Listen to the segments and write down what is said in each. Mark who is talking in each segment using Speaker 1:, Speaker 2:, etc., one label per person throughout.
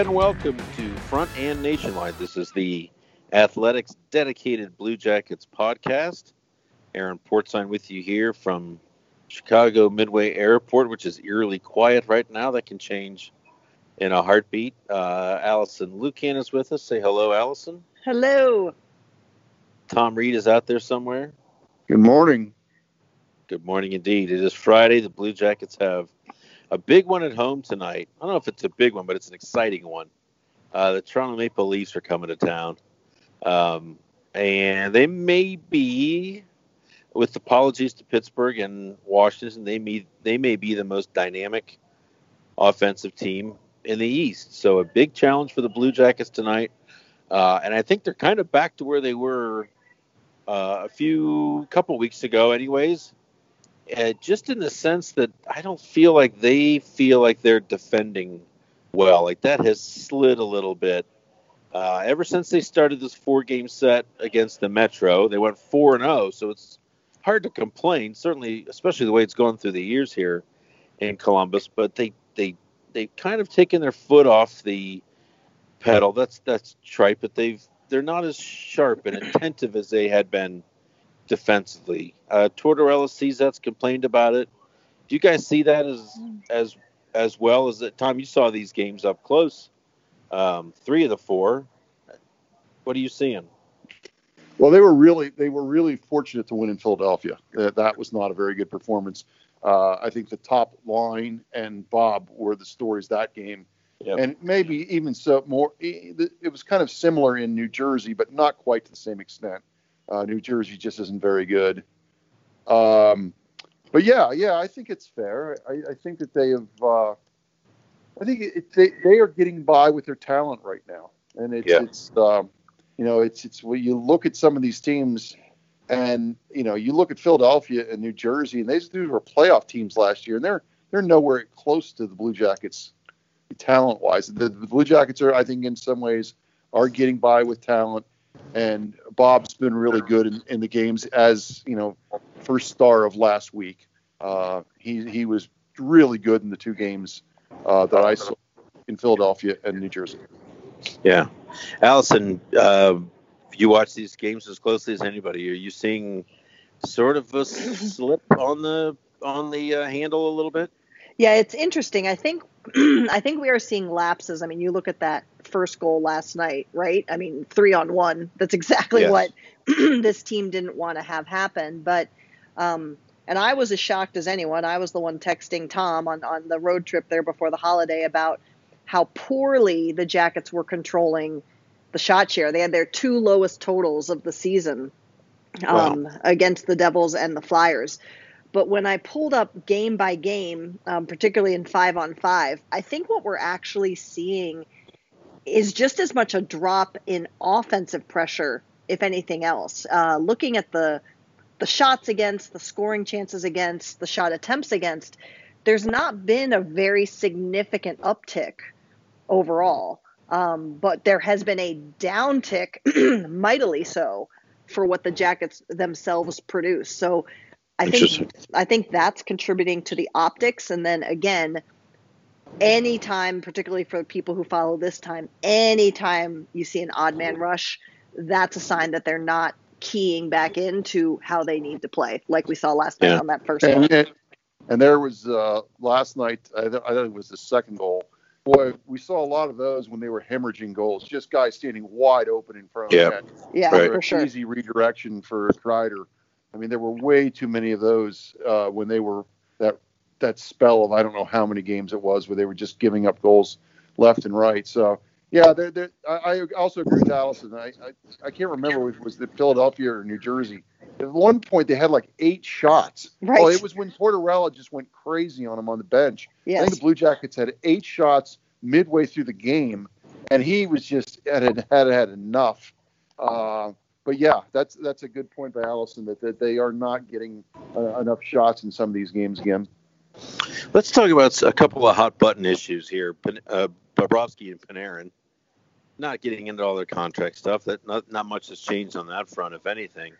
Speaker 1: Hello and welcome to Front and Nationwide. This is the Athletics dedicated Blue Jackets podcast. Aaron Portzline with you here from Chicago Midway Airport, which is eerily quiet right now. That can change in a heartbeat. Uh, Allison Lukan is with us. Say hello, Allison.
Speaker 2: Hello.
Speaker 1: Tom Reed is out there somewhere.
Speaker 3: Good morning.
Speaker 1: Good morning indeed. It is Friday. The Blue Jackets have a big one at home tonight. I don't know if it's a big one, but it's an exciting one. Uh, the Toronto Maple Leafs are coming to town, um, and they may be, with apologies to Pittsburgh and Washington, they may they may be the most dynamic offensive team in the East. So a big challenge for the Blue Jackets tonight, uh, and I think they're kind of back to where they were uh, a few couple weeks ago, anyways uh, just in the sense that I don't feel like they feel like they're defending well. Like that has slid a little bit. Uh, ever since they started this four game set against the Metro, they went 4 and 0, so it's hard to complain, certainly, especially the way it's gone through the years here in Columbus, but they they they've kind of taken their foot off the pedal. That's that's trite, but they've they're not as sharp and attentive as they had been defensively. Uh, Tortorella sees that's complained about it. Do you guys see that as as as well as that? Tom, you saw these games up close. Um, three of the four. What are you seeing?
Speaker 3: Well, they were really they were really fortunate to win in Philadelphia. Uh, that was not a very good performance. Uh, I think the top line and Bob were the stories that game, yep. and maybe even so more. It was kind of similar in New Jersey, but not quite to the same extent. Uh, New Jersey just isn't very good. Um, but yeah, yeah, I think it's fair. I, I think that they have. Uh, I think it, they they are getting by with their talent right now, and it's yeah. it's um, you know it's it's when you look at some of these teams, and you know you look at Philadelphia and New Jersey, and these were playoff teams last year, and they're they're nowhere close to the Blue Jackets talent wise. The, the Blue Jackets are, I think, in some ways, are getting by with talent and Bob's been really good in, in the games as you know first star of last week. Uh, he he was really good in the two games uh, that I saw in Philadelphia and New Jersey.
Speaker 1: Yeah, Allison, uh, you watch these games as closely as anybody. Are you seeing sort of a slip on the on the uh, handle a little bit?
Speaker 2: Yeah, it's interesting. I think I think we are seeing lapses. I mean, you look at that first goal last night, right? I mean, three on one. That's exactly yes. what this team didn't want to have happen. But um, and I was as shocked as anyone. I was the one texting Tom on on the road trip there before the holiday about how poorly the Jackets were controlling the shot share. They had their two lowest totals of the season um, wow. against the Devils and the Flyers. But when I pulled up game by game, um, particularly in five on five, I think what we're actually seeing is just as much a drop in offensive pressure, if anything else. Uh, looking at the the shots against, the scoring chances against, the shot attempts against, there's not been a very significant uptick overall. Um, but there has been a downtick, mightily so, for what the Jackets themselves produce. So I think I think that's contributing to the optics. And then again, anytime, particularly for people who follow this time, anytime you see an odd man rush, that's a sign that they're not keying back into how they need to play, like we saw last night on that first
Speaker 3: and, one. And, there was uh, last night, I, th- I think it was the second goal. Boy, we saw a lot of those when they were hemorrhaging goals. Just guys standing wide open in front yeah.
Speaker 2: the net. Yeah, right. for sure.
Speaker 3: Easy redirection for Kreider. I mean, there were way too many of those uh, when they were that that spell of I don't know how many games it was where they were just giving up goals left and right. So yeah, they're, they're, I, also agree with Allison. I, I, I can't remember if it was the Philadelphia or New Jersey. At one point, they had like eight shots.
Speaker 2: Right.
Speaker 3: Well, it was when Tortorella just went crazy on him on the bench.
Speaker 2: Yes.
Speaker 3: I think the Blue Jackets had eight shots midway through the game, and he was just had had, had, had enough. Uh, but yeah, that's that's a good point by Allison that, that they are not getting uh, enough shots in some of these games again.
Speaker 1: Let's talk about a couple of hot button issues here. Uh, Bobrovsky and Panarin not getting into all their contract stuff. That not, not much has changed on that front, if anything.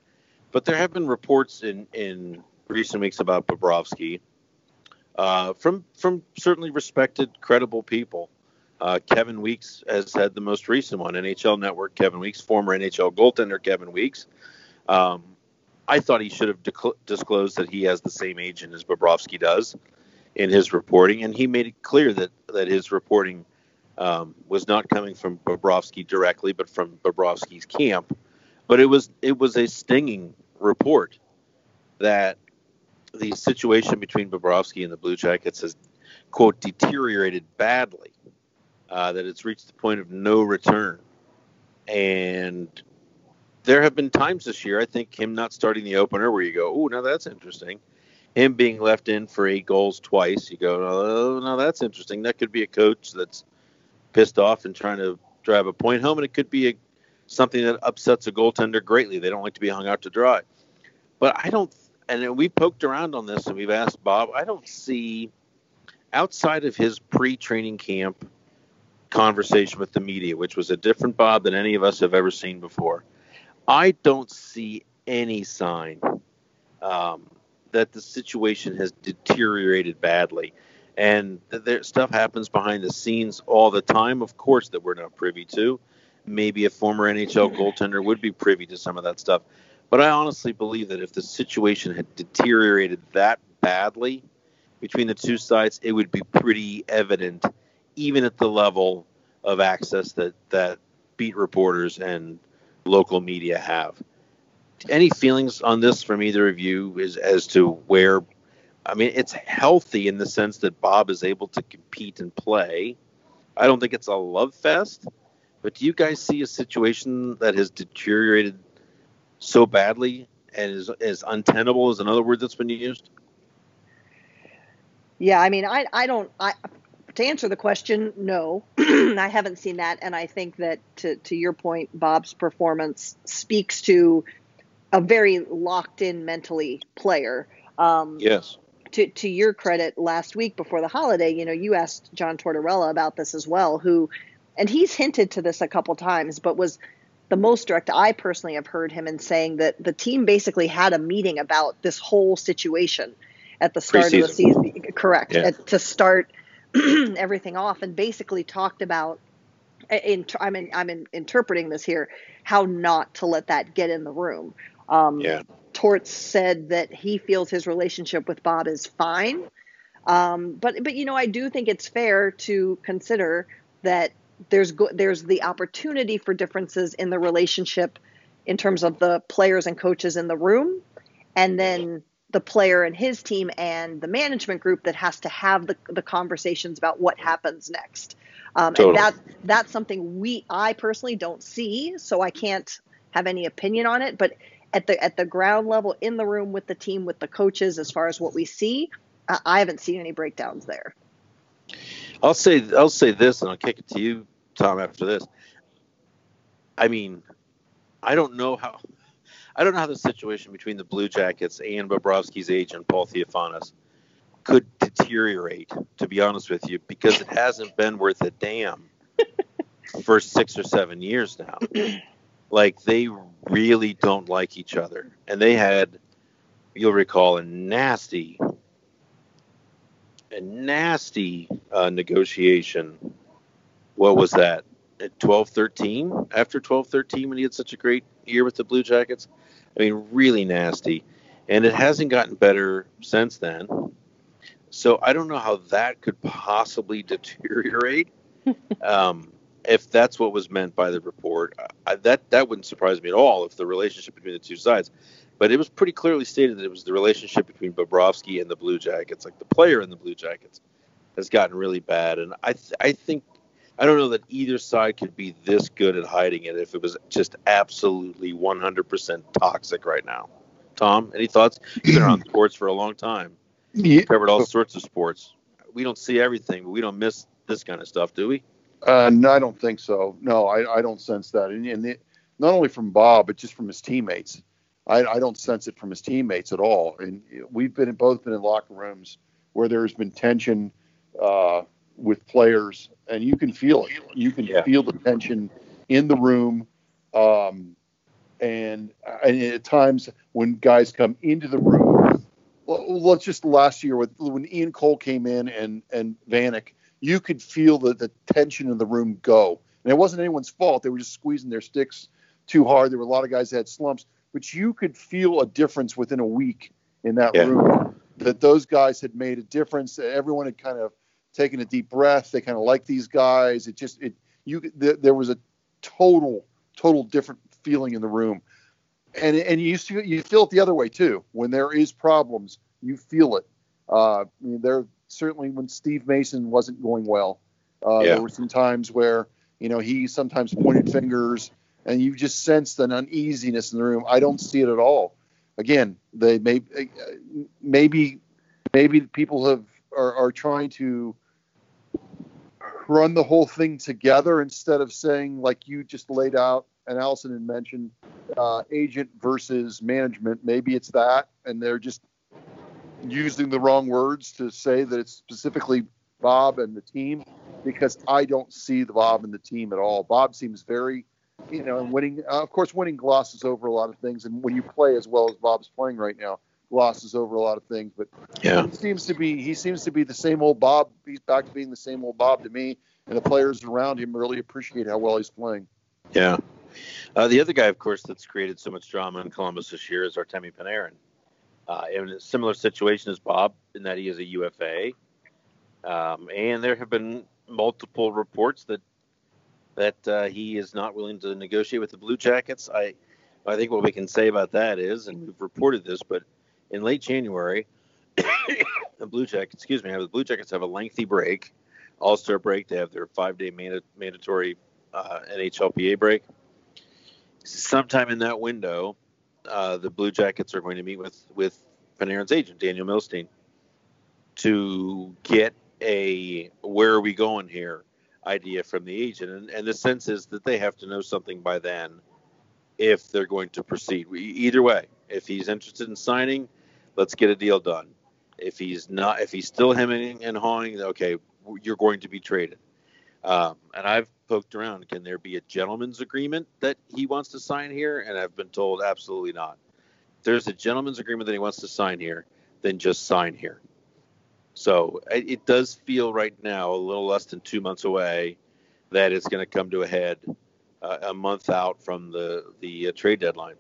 Speaker 1: But there have been reports in, in recent weeks about Bobrovsky uh, from from certainly respected, credible people. Uh, Kevin Weeks has had the most recent one. NHL Network, Kevin Weeks, former NHL goaltender Kevin Weeks. Um, I thought he should have disclosed that he has the same agent as Bobrovsky does in his reporting, and he made it clear that that his reporting um, was not coming from Bobrovsky directly, but from Bobrovsky's camp. But it was it was a stinging report that the situation between Bobrovsky and the Blue Jackets has quote deteriorated badly. Uh, that it's reached the point of no return, and there have been times this year. I think him not starting the opener where you go, oh, now that's interesting. Him being left in for eight goals twice, you go, oh, no, that's interesting. That could be a coach that's pissed off and trying to drive a point home, and it could be a, something that upsets a goaltender greatly. They don't like to be hung out to dry. But I don't, and we poked around on this and we've asked Bob. I don't see outside of his pre-training camp conversation with the media, which was a different Bob than any of us have ever seen before. I don't see any sign um, that the situation has deteriorated badly and there, stuff happens behind the scenes all the time, of course, that we're not privy to. Maybe a former NHL goaltender would be privy to some of that stuff. But I honestly believe that if the situation had deteriorated that badly between the two sides, it would be pretty evident, even at the level of access that, that beat reporters and local media have. Any feelings on this from either of you is as to where I mean, it's healthy in the sense that Bob is able to compete and play. I don't think it's a love fest, but do you guys see a situation that has deteriorated so badly and is, is untenable? Is another word that's been used?
Speaker 2: Yeah, I mean, I I don't I to answer the question, no, I haven't seen that, and I think that to to your point, Bob's performance speaks to a very locked in mentally player. Um,
Speaker 1: yes
Speaker 2: to to your credit, last week before the holiday, you know, you asked John Tortorella about this as well, who, and he's hinted to this a couple times, but was the most direct I personally have heard him in saying that the team basically had a meeting about this whole situation at the start Pre-season. of the season. Correct. Yeah. At, to start everything off and basically talked about in, I'm in, I'm in, interpreting this here how not to let that get in the room. Um,
Speaker 1: yeah.
Speaker 2: Torts said that he feels his relationship with Bob is fine. Um, but but you know I do think it's fair to consider that there's go- there's the opportunity for differences in the relationship in terms of the players and coaches in the room, and then the player and his team and the management group that has to have the, the conversations about what happens next. Um, totally. And that that's something we I personally don't see, so I can't have any opinion on it. But at the at the ground level, in the room with the team, with the coaches, as far as what we see, I haven't seen any breakdowns there.
Speaker 1: I'll say I'll say this, and I'll kick it to you, Tom. After this, I mean, I don't know how I don't know how the situation between the Blue Jackets and Bobrovsky's agent Paul Theofanous could deteriorate. To be honest with you, because it hasn't been worth a damn for six or seven years now. Like they really don't like each other, and they had, you'll recall, a nasty, a nasty uh, negotiation. What was that? At 12 13? After 12 13, when he had such a great year with the Blue Jackets? I mean, really nasty. And it hasn't gotten better since then. So I don't know how that could possibly deteriorate. um, if that's what was meant by the report, I, that that wouldn't surprise me at all if the relationship between the two sides. But it was pretty clearly stated that it was the relationship between Bobrovsky and the Blue Jackets, like the player in the Blue Jackets, has gotten really bad. And I th- I think I don't know that either side could be this good at hiding it if it was just absolutely 100% toxic right now. Tom, any thoughts? You've been around sports for a long time. Yeah. Covered all sorts of sports. We don't see everything, but we don't miss this kind of stuff, do we?
Speaker 3: Uh, no, I don't think so. No, I, I don't sense that. And, and it, not only from Bob, but just from his teammates. I, I don't sense it from his teammates at all. And we've been both been in locker rooms where there's been tension uh, with players, and you can feel it. You can yeah. feel the tension in the room. Um, and, and at times when guys come into the room, well, let's just last year with when Ian Cole came in and and Vanek you could feel the, the tension in the room go. And it wasn't anyone's fault. They were just squeezing their sticks too hard. There were a lot of guys that had slumps, but you could feel a difference within a week in that yeah. room that those guys had made a difference. Everyone had kind of taken a deep breath. They kind of like these guys. It just, it, you, th- there was a total, total different feeling in the room. And, and you, you feel it the other way too. When there is problems, you feel it. Uh, I mean, there, certainly when Steve Mason wasn't going well. Uh, yeah. There were some times where you know he sometimes pointed fingers, and you just sensed an uneasiness in the room. I don't see it at all. Again, they may maybe maybe people have are, are trying to run the whole thing together instead of saying like you just laid out and Allison had mentioned uh, agent versus management. Maybe it's that, and they're just using the wrong words to say that it's specifically Bob and the team because I don't see the Bob and the team at all. Bob seems very, you know, and winning. Uh, of course, winning glosses over a lot of things, and when you play as well as Bob's playing right now, glosses over a lot of things. But yeah, he seems to be he seems to be the same old Bob. He's back to being the same old Bob to me, and the players around him really appreciate how well he's playing.
Speaker 1: Yeah. Uh, the other guy, of course, that's created so much drama in Columbus this year is Artemi Panarin uh, in a similar situation as Bob in that he is a UFA. Um, and there have been multiple reports that that uh, he is not willing to negotiate with the Blue Jackets. I I think what we can say about that is, and we've reported this, but in late January, the Blue Jackets, excuse me, the Blue Jackets have a lengthy break, All Star break. They have their five day manda- mandatory uh, NHLPA break. Sometime in that window, uh, the Blue Jackets are going to meet with with Panarin's agent, Daniel Milstein, to get a where are we going here idea from the agent. And, and the sense is that they have to know something by then if they're going to proceed. We, either way, if he's interested in signing, let's get a deal done. If he's not, if he's still hemming and hawing, okay, you're going to be traded. Um, and I've poked around. Can there be a gentleman's agreement that he wants to sign here? And I've been told absolutely not. If there's a gentleman's agreement that he wants to sign here, then just sign here. So it does feel right now a little less than two months away that it's going to come to a head uh, a month out from the the uh, trade deadline,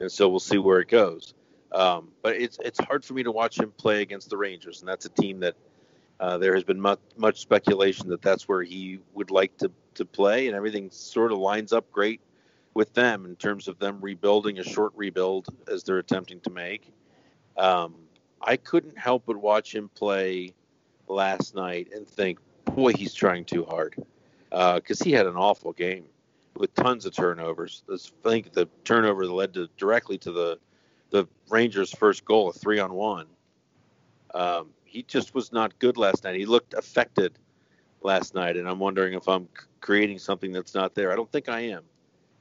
Speaker 1: and so we'll see where it goes. Um, but it's it's hard for me to watch him play against the Rangers, and that's a team that uh, there has been much, much speculation that that's where he would like to, to play, and everything sort of lines up great with them in terms of them rebuilding a short rebuild as they're attempting to make. Um, I couldn't help but watch him play last night and think, boy, he's trying too hard because uh, he had an awful game with tons of turnovers. I think the turnover that led to directly to the the Rangers' first goal, a three on one. Um, he just was not good last night. He looked affected last night, and I'm wondering if I'm creating something that's not there. I don't think I am.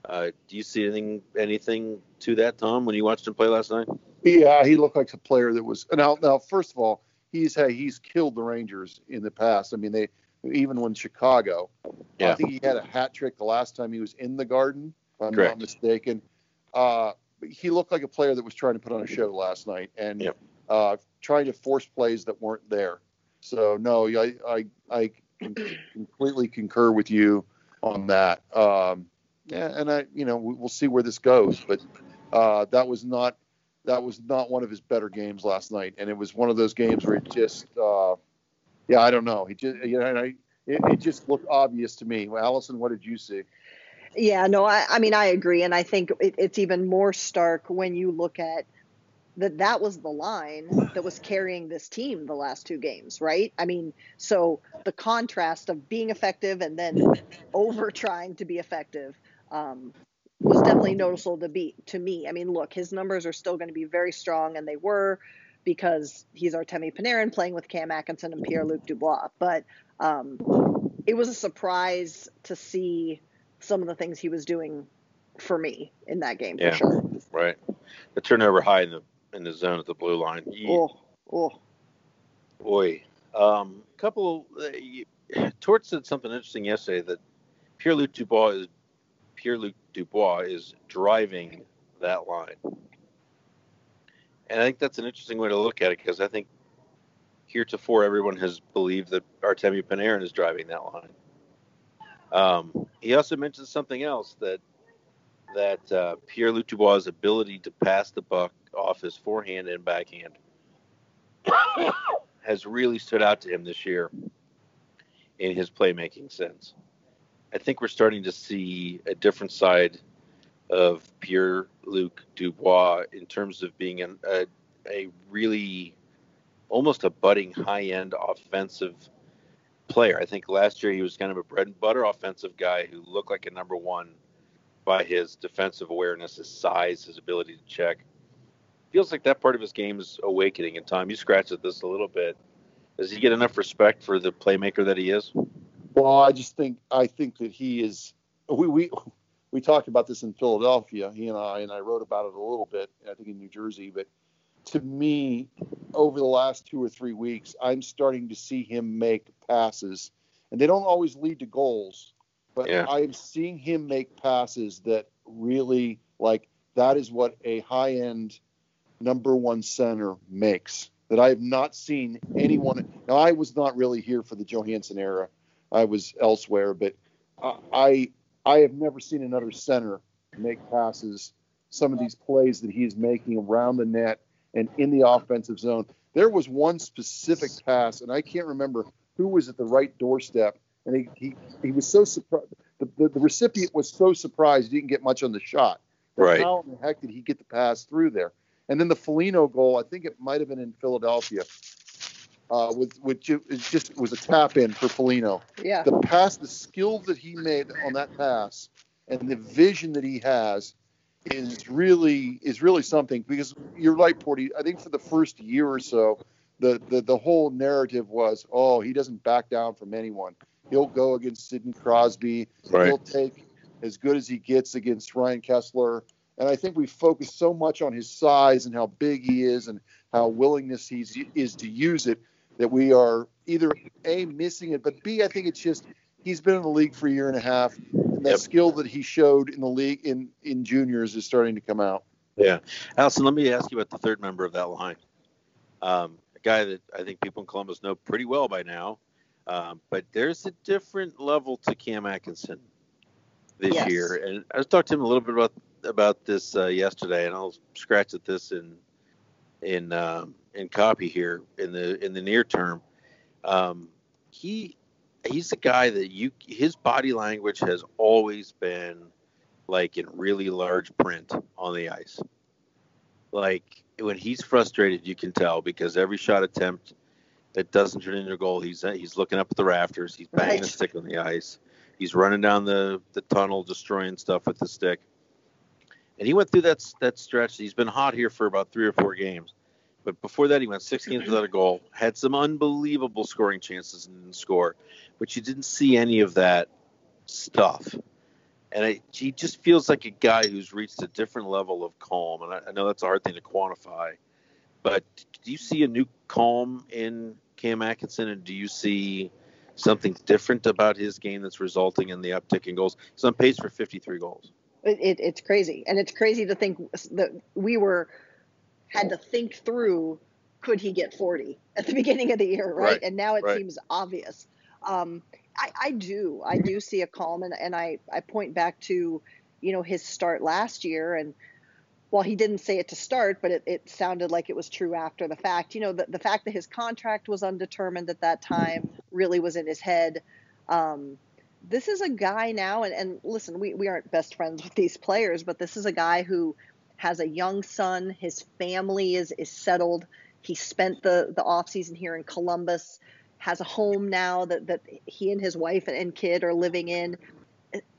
Speaker 1: Uh, do you see anything anything to that, Tom, when you watched him play last night?
Speaker 3: Yeah, he looked like a player that was now. Now, first of all, he's hey, he's killed the Rangers in the past. I mean, they even when Chicago. Yeah. I think he had a hat trick the last time he was in the Garden, if I'm Correct. not mistaken. Uh, he looked like a player that was trying to put on a show last night and yep. uh, trying to force plays that weren't there. So no, I I, I completely concur with you on that. Um, yeah, and I you know we'll see where this goes, but uh, that was not that was not one of his better games last night, and it was one of those games where it just uh, yeah I don't know he just you know I, it, it just looked obvious to me. Well, Allison, what did you see?
Speaker 2: Yeah, no, I, I mean, I agree. And I think it, it's even more stark when you look at that that was the line that was carrying this team the last two games, right? I mean, so the contrast of being effective and then over trying to be effective um, was definitely noticeable to be to me. I mean, look, his numbers are still going to be very strong, and they were because he's Artemi Panarin playing with Cam Atkinson and Pierre Luc Dubois. But um, it was a surprise to see some of the things he was doing for me in that game yeah, for sure.
Speaker 1: Right. The turnover high in the in the zone at the blue line.
Speaker 2: Oh, oh.
Speaker 1: Boy. Um, a couple uh, Torts said something interesting yesterday that Pierre Luc Dubois is Pierre Luc Dubois is driving that line. And I think that's an interesting way to look at it because I think heretofore everyone has believed that Artemi Panarin is driving that line. Um, he also mentioned something else that that uh, Pierre Luc Dubois' ability to pass the buck off his forehand and backhand has really stood out to him this year in his playmaking sense. I think we're starting to see a different side of Pierre Luc Dubois in terms of being an, a, a really almost a budding high end offensive player. I think last year he was kind of a bread and butter offensive guy who looked like a number one by his defensive awareness, his size, his ability to check. Feels like that part of his game is awakening in time. You scratched at this a little bit. Does he get enough respect for the playmaker that he is?
Speaker 3: Well, I just think I think that he is. We we we talked about this in Philadelphia. He and I and I wrote about it a little bit. I think in New Jersey, but to me, over the last two or three weeks, I'm starting to see him make passes, and they don't always lead to goals, but yeah. I'm seeing him make passes that really like that is what a high end number one center makes. That I have not seen anyone. Now, I was not really here for the Johansen era. I was elsewhere, but I I have never seen another center make passes. Some of these plays that he is making around the net and in the offensive zone. There was one specific pass, and I can't remember who was at the right doorstep, and he he, he was so surprised. The, the, the, recipient was so surprised he didn't get much on the shot.
Speaker 1: Right.
Speaker 3: How in the heck did he get the pass through there? And then the Foligno goal, I think it might have been in Philadelphia, uh, with which it just was a tap in for Foligno.
Speaker 2: Yeah.
Speaker 3: The pass, the skill that he made on that pass, and the vision that he has is really is really something because you're right, Porty. I think for the first year or so, the, the the whole narrative was, oh, he doesn't back down from anyone. He'll go against Sidney Crosby.
Speaker 1: Right.
Speaker 3: He'll take as good as he gets against Ryan Kesler. And I think we focus so much on his size and how big he is and how willingness he's is to use it that we are either a missing it, but b I think it's just he's been in the league for a year and a half and that yep. skill that he showed in the league in in juniors is starting to come out.
Speaker 1: Yeah, Allison, let me ask you about the third member of that line. Um, a guy that I think people in Columbus know pretty well by now, um, but there's a different level to Cam Atkinson this yes. year, and I was talking to him a little bit about about this uh, yesterday, and I'll scratch at this in in um, in copy here in the in the near term. Um, he he's the guy that you his body language has always been like in really large print on the ice. Like when he's frustrated, you can tell because every shot attempt that doesn't turn into a goal, he's he's looking up at the rafters, he's banging right. a stick on the ice, he's running down the the tunnel, destroying stuff with the stick. And he went through that that stretch. He's been hot here for about three or four games, but before that, he went six games without a goal. Had some unbelievable scoring chances and didn't score, but you didn't see any of that stuff. And it, he just feels like a guy who's reached a different level of calm. And I, I know that's a hard thing to quantify, but do you see a new calm in Cam Atkinson, and do you see something different about his game that's resulting in the uptick in goals? He's on pace for 53 goals.
Speaker 2: It, it, it's crazy, and it's crazy to think that we were had to think through could he get 40 at the beginning of the year, right? right. And now it right. seems obvious. Um, I, I, do, I do see a calm, and, and I, I point back to, you know, his start last year, and well, he didn't say it to start, but it, it sounded like it was true after the fact. You know, the, the fact that his contract was undetermined at that time really was in his head. Um, this is a guy now, and, and listen, we, we aren't best friends with these players, but this is a guy who has a young son. His family is is settled. He spent the the off season here in Columbus. Has a home now that that he and his wife and kid are living in.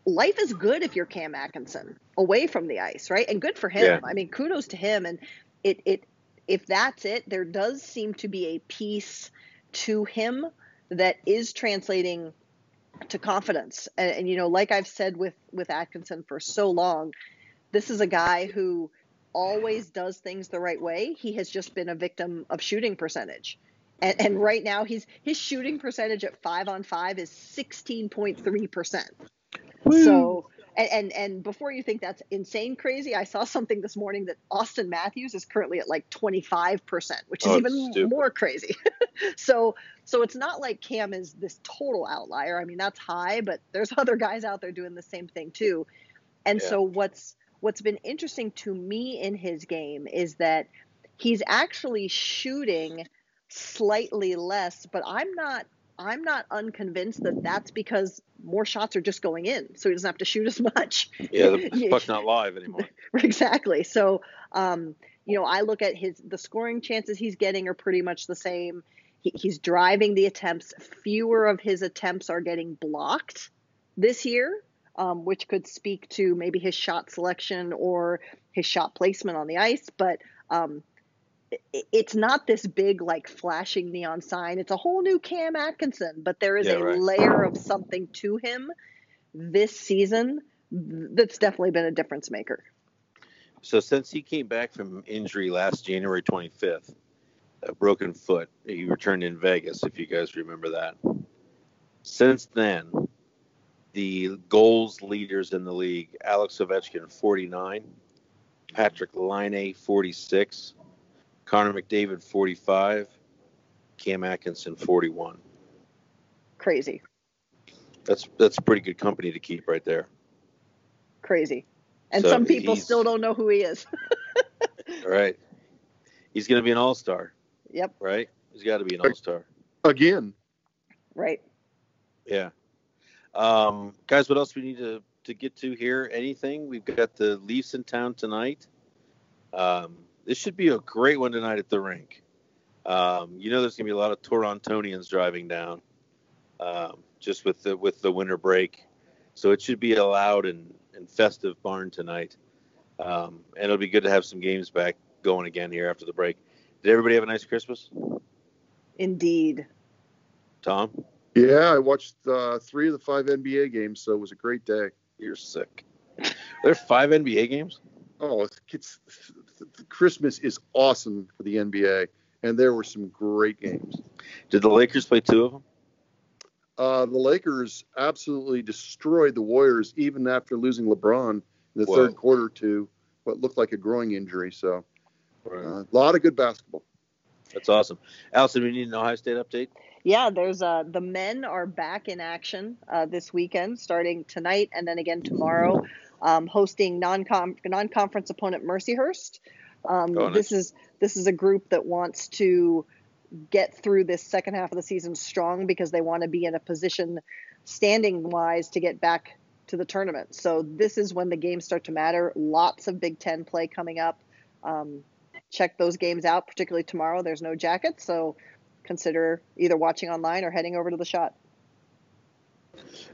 Speaker 2: Life is good if you're Cam Atkinson away from the ice, right? And good for him. Yeah. I mean, kudos to him. And it it if that's it, there does seem to be a piece to him that is translating to confidence. And, and, you know, like I've said with with Atkinson for so long, this is a guy who always does things the right way. He has just been a victim of shooting percentage. And, and right now he's his shooting percentage at five on five is 16.3%. So and, and, and before you think that's insane crazy, I saw something this morning that Auston Matthews is currently at like 25%, which is oh, even stupid. more crazy. so so it's not like Cam is this total outlier. I mean, that's high, but there's other guys out there doing the same thing too. And yeah. so what's what's been interesting to me in his game is that he's actually shooting slightly less, but I'm not I'm not unconvinced that that's because more shots are just going in, so he doesn't have to shoot as much.
Speaker 1: Yeah, the puck's not live anymore.
Speaker 2: exactly. So, um, you know, I look at his the scoring chances he's getting are pretty much the same. He, he's driving the attempts. Fewer of his attempts are getting blocked this year um, which could speak to maybe his shot selection or his shot placement on the ice. But um, it, it's not this big, like, flashing neon sign. It's a whole new Cam Atkinson, but there is yeah, a right. layer of something to him this season that's definitely been a difference maker.
Speaker 1: So since he came back from injury last January 25th, a broken foot, he returned in Vegas, if you guys remember that. Since then, the goals leaders in the league Alex Ovechkin, 49, Patrick Laine, 46, Connor McDavid, 45, Cam Atkinson, 41.
Speaker 2: Crazy.
Speaker 1: That's that's pretty good company to keep right there.
Speaker 2: Crazy. And so some people still don't know who he is.
Speaker 1: right. He's going to be an all star.
Speaker 2: Yep.
Speaker 1: Right? He's got to be an all star.
Speaker 3: Again.
Speaker 2: Right.
Speaker 1: Yeah. Um, guys, what else we need to, to get to here? Anything? We've got the Leafs in town tonight. Um, this should be a great one tonight at the rink. Um, you know, there's going to be a lot of Torontonians driving down, um, just with the with the winter break. So it should be a loud and, and festive barn tonight. Um, and it'll be good to have some games back going again here after the break. Did everybody have a nice Christmas?
Speaker 2: Indeed.
Speaker 1: Tom?
Speaker 3: Yeah, I watched uh, three of the five NBA games, so it was a great day.
Speaker 1: You're sick. there are five NBA games.
Speaker 3: Oh, it's, Christmas is awesome for the NBA, and there were some great games.
Speaker 1: Did the Lakers play two of them?
Speaker 3: Uh, the Lakers absolutely destroyed the Warriors, even after losing LeBron in the Whoa. third quarter to what looked like a groin injury. So, right. uh, a lot of good basketball.
Speaker 1: That's awesome. Allison, we need an Ohio State update
Speaker 2: yeah, there's uh, the men are back in action uh, this weekend, starting tonight and then again tomorrow, um, hosting non non conference opponent Mercyhurst. Um, oh, nice. This is this is a group that wants to get through this second half of the season strong because they want to be in a position, standing wise, to get back to the tournament. So this is when the games start to matter. Lots of Big Ten play coming up. Um, check those games out, particularly tomorrow. There's no jacket, so consider either watching online or heading over to the Schott.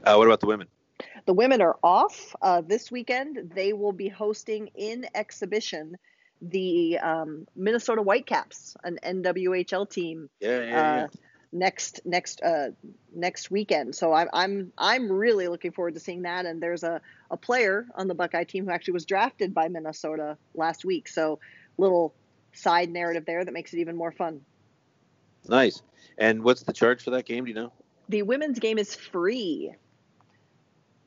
Speaker 1: Uh, what about the women?
Speaker 2: The women are off uh, this weekend. They will be hosting in exhibition the um, Minnesota Whitecaps, an NWHL team.
Speaker 1: Yeah, yeah, yeah. Uh,
Speaker 2: next next uh, next weekend. So I'm I'm I'm really looking forward to seeing that. And there's a, a player on the Buckeye team who actually was drafted by Minnesota last week. So little side narrative there that makes it even more fun.
Speaker 1: Nice. And what's the charge for that game? Do you know?
Speaker 2: The women's game is free.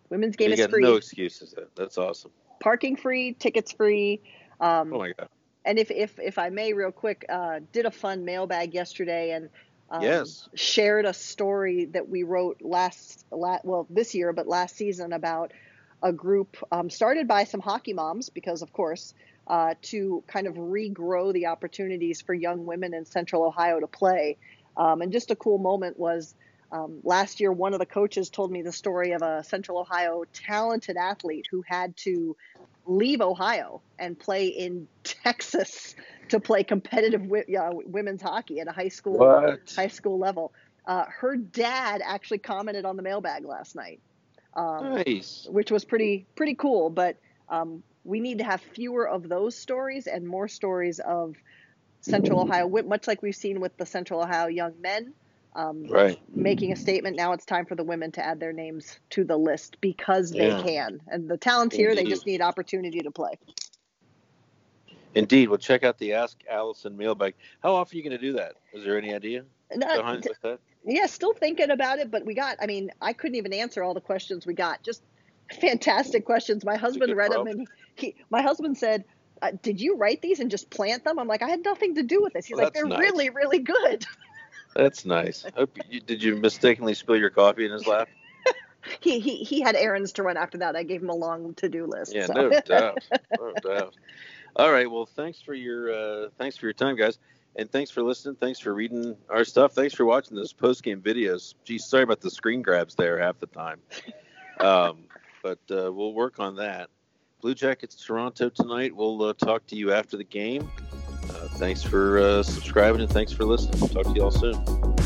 Speaker 2: Women's game
Speaker 1: you
Speaker 2: is
Speaker 1: got
Speaker 2: free.
Speaker 1: No excuses. That's awesome.
Speaker 2: Parking free, tickets free. Um,
Speaker 1: oh my god.
Speaker 2: And if if if I may, real quick, uh, did a fun mailbag yesterday and um,
Speaker 1: yes.
Speaker 2: shared a story that we wrote last, last well this year, but last season about a group um, started by some hockey moms because of course uh, to kind of regrow the opportunities for young women in Central Ohio to play. Um, and just a cool moment was um, last year, one of the coaches told me the story of a Central Ohio talented athlete who had to leave Ohio and play in Texas to play competitive wi- uh, women's hockey at a high school
Speaker 1: what?
Speaker 2: high school level. Uh, her dad actually commented on the mailbag last night,
Speaker 1: um, nice.
Speaker 2: which was pretty pretty cool. But um, we need to have fewer of those stories and more stories of Central Ohio, much like we've seen with the Central Ohio young men. Um,
Speaker 1: right.
Speaker 2: Making a statement. Now it's time for the women to add their names to the list because they
Speaker 1: Yeah.
Speaker 2: can. And the talent's here. They just need opportunity to play.
Speaker 1: Indeed. Well, check out the Ask Allison mailbag. How often are you going to do that? Is there any idea
Speaker 2: Not-
Speaker 1: behind with that?
Speaker 2: yeah, still thinking about it, but we got, I mean, I couldn't even answer all the questions we got. Just fantastic questions. My husband read them and he, my husband said, uh, did you write these and just plant them? I'm like, I had nothing to do with this. He's
Speaker 1: Well,
Speaker 2: like, they're
Speaker 1: nice.
Speaker 2: really, really good.
Speaker 1: That's nice. Hope you, did you mistakenly spill your coffee in his lap?
Speaker 2: He, he, he had errands to run after that. I gave him a long to-do list.
Speaker 1: Yeah,
Speaker 2: so.
Speaker 1: no doubt, no doubt. All right, well, thanks for your uh, thanks for your time, guys, and thanks for listening. Thanks for reading our stuff. Thanks for watching those post game videos. Geez, sorry about the screen grabs there half the time, um, but uh, we'll work on that. Blue Jackets Toronto tonight. We'll uh, talk to you after the game. Uh, thanks for uh, subscribing and thanks for listening. Talk to you all soon.